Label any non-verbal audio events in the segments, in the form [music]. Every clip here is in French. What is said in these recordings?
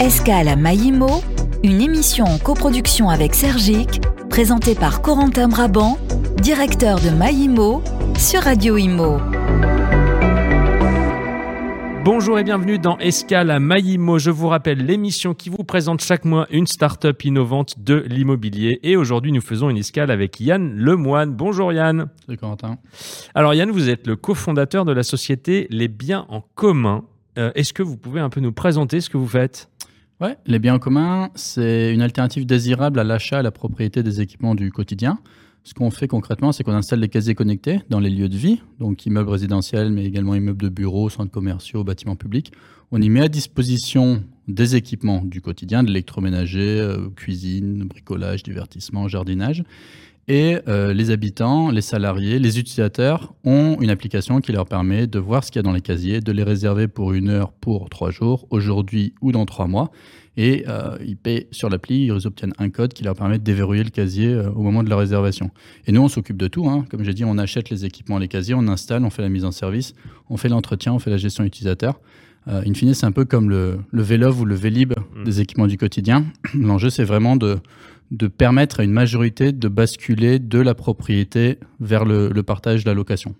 Escale à Maïmo, une émission en coproduction avec Sergic, présentée par Corentin Brabant, directeur de Maïmo, sur Radio Imo. Bonjour et bienvenue dans Escale à Maïmo. Je vous rappelle l'émission qui vous présente chaque mois une start-up innovante de l'immobilier. Et aujourd'hui, nous faisons une escale avec Yann Lemoine. Bonjour Yann. Salut Corentin. Alors Yann, vous êtes le cofondateur de la société Les Biens en commun. Euh, Est-ce que vous pouvez un peu nous présenter ce que vous faites? Ouais, les biens en commun, c'est une alternative désirable à l'achat et à la propriété des équipements du quotidien. Ce qu'on fait concrètement, c'est qu'on installe des casiers connectés dans les lieux de vie, donc immeubles résidentiels, mais également immeubles de bureaux, centres commerciaux, bâtiments publics. On y met à disposition des équipements du quotidien, de l'électroménager, euh, cuisine, bricolage, divertissement, jardinage. Et euh, les habitants, les salariés, les utilisateurs ont une application qui leur permet de voir ce qu'il y a dans les casiers, de les réserver pour une heure, pour trois jours, aujourd'hui ou dans trois mois. Et euh, ils paient sur l'appli, ils obtiennent un code qui leur permet de déverrouiller le casier euh, au moment de la réservation. Et nous, on s'occupe de tout. Hein. Comme j'ai dit, on achète les équipements, les casiers, on installe, on fait la mise en service, on fait l'entretien, on fait la gestion utilisateur. In fine, c'est un peu comme le, le Vélov ou le Vélib Mm. des équipements du quotidien. [clears throat] L'enjeu, c'est vraiment de, de permettre à une majorité de basculer de la propriété vers le, le partage de la location.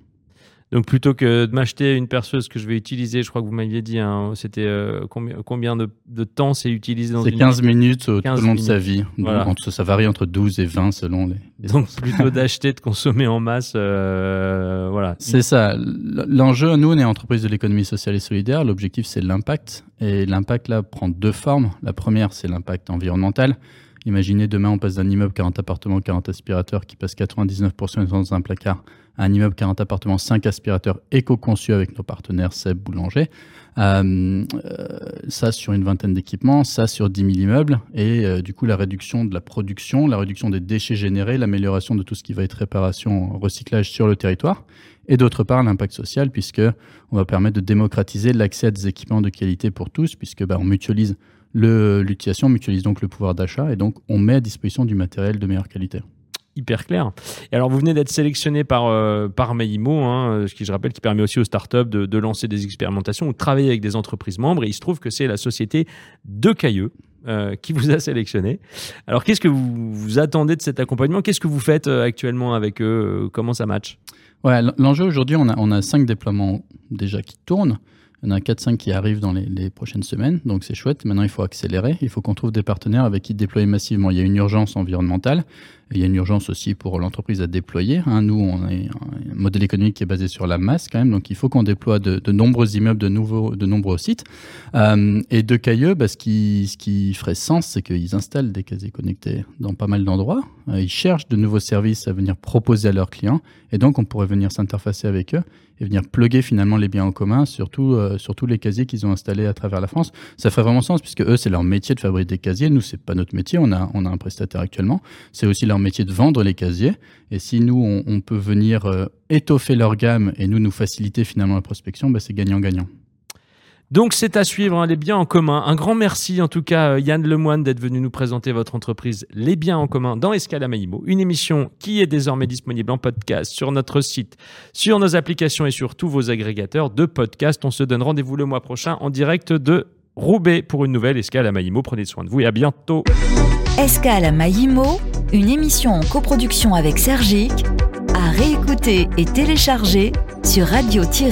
Donc plutôt que de m'acheter une perceuse que je vais utiliser, je crois que vous m'aviez dit, hein, c'était euh, combien, combien de, de temps c'est utilisé dans C'est une 15 minutes au tout 15 au long de sa vie. Donc, Voilà. ça varie entre 12 et 20 selon les, les Donc plutôt [laughs] d'acheter, de consommer en masse, euh, voilà. C'est ça. L'enjeu, nous, on est entreprise de l'économie sociale et solidaire. L'objectif, c'est l'impact. Et l'impact, là, prend deux formes. La première, c'est l'impact environnemental. Imaginez demain, on passe d'un immeuble 40 appartements, 40 aspirateurs qui passe 99% dans un placard à un immeuble 40 appartements, 5 aspirateurs éco-conçus avec nos partenaires Seb Boulanger. Euh, euh, ça sur une vingtaine d'équipements, ça sur 10 000 immeubles. Et euh, du coup, la réduction de la production, la réduction des déchets générés, l'amélioration de tout ce qui va être réparation, recyclage sur le territoire. Et d'autre part, l'impact social, puisque on va permettre de démocratiser l'accès à des équipements de qualité pour tous, puisque bah, on mutualise l'utilisation, on mutualise donc le pouvoir d'achat, et donc on met à disposition du matériel de meilleure qualité. hyper clair. Et alors, vous venez d'être sélectionné par, euh, par Maïmo, hein, ce qui, je rappelle, qui permet aussi aux startups de, de lancer des expérimentations ou de travailler avec des entreprises membres. Et il se trouve que c'est la société De Cailleux euh, qui vous a sélectionné. Alors, qu'est-ce que vous, vous attendez de cet accompagnement? Qu'est-ce que vous faites euh, actuellement avec eux? Euh, Comment ça match? Ouais, l'enjeu aujourd'hui, on a, on a cinq déploiements déjà qui tournent. Il y en a 4-5 qui arrivent dans les, prochaines semaines, donc c'est chouette. Maintenant, il faut accélérer. Il faut qu'on trouve des partenaires avec qui déployer massivement. Il y a une urgence environnementale, il y a une urgence aussi pour l'entreprise à déployer. hein. Nous, on est un modèle économique qui est basé sur la masse quand même, donc il faut qu'on déploie de, nombreux immeubles, de, nouveaux, de nombreux sites. Euh, et de Cailleux, bah, ce, qui, ce qui ferait sens, c'est qu'ils installent des casiers connectés dans pas mal d'endroits. Euh, ils cherchent de nouveaux services à venir proposer à leurs clients. Et donc, on pourrait venir s'interfacer avec eux et venir plugger finalement les biens en commun sur, tout, euh, sur tous les casiers qu'ils ont installés à travers la France. Ça ferait vraiment sens puisque eux, c'est leur métier de fabriquer des casiers. Nous, c'est pas notre métier. On a, on a un prestataire actuellement. C'est aussi leur métier de vendre les casiers. Et si nous, on, on peut venir euh, étoffer leur gamme et nous, nous faciliter finalement la prospection, bah, c'est gagnant-gagnant. Donc, c'est à suivre, hein, les biens en commun. Un grand merci, en tout cas, euh, Yann Lemoine, d'être venu nous présenter votre entreprise Les biens en commun dans Escala Maïmo. Une émission qui est désormais disponible en podcast sur notre site, sur nos applications et sur tous vos agrégateurs de podcasts. On se donne rendez-vous le mois prochain en direct de Roubaix pour une nouvelle Escale à Maïmo. Prenez soin de vous et à bientôt. Escale à Maïmo, une émission en coproduction avec Sergic, à réécouter et télécharger sur radio-imo.fr.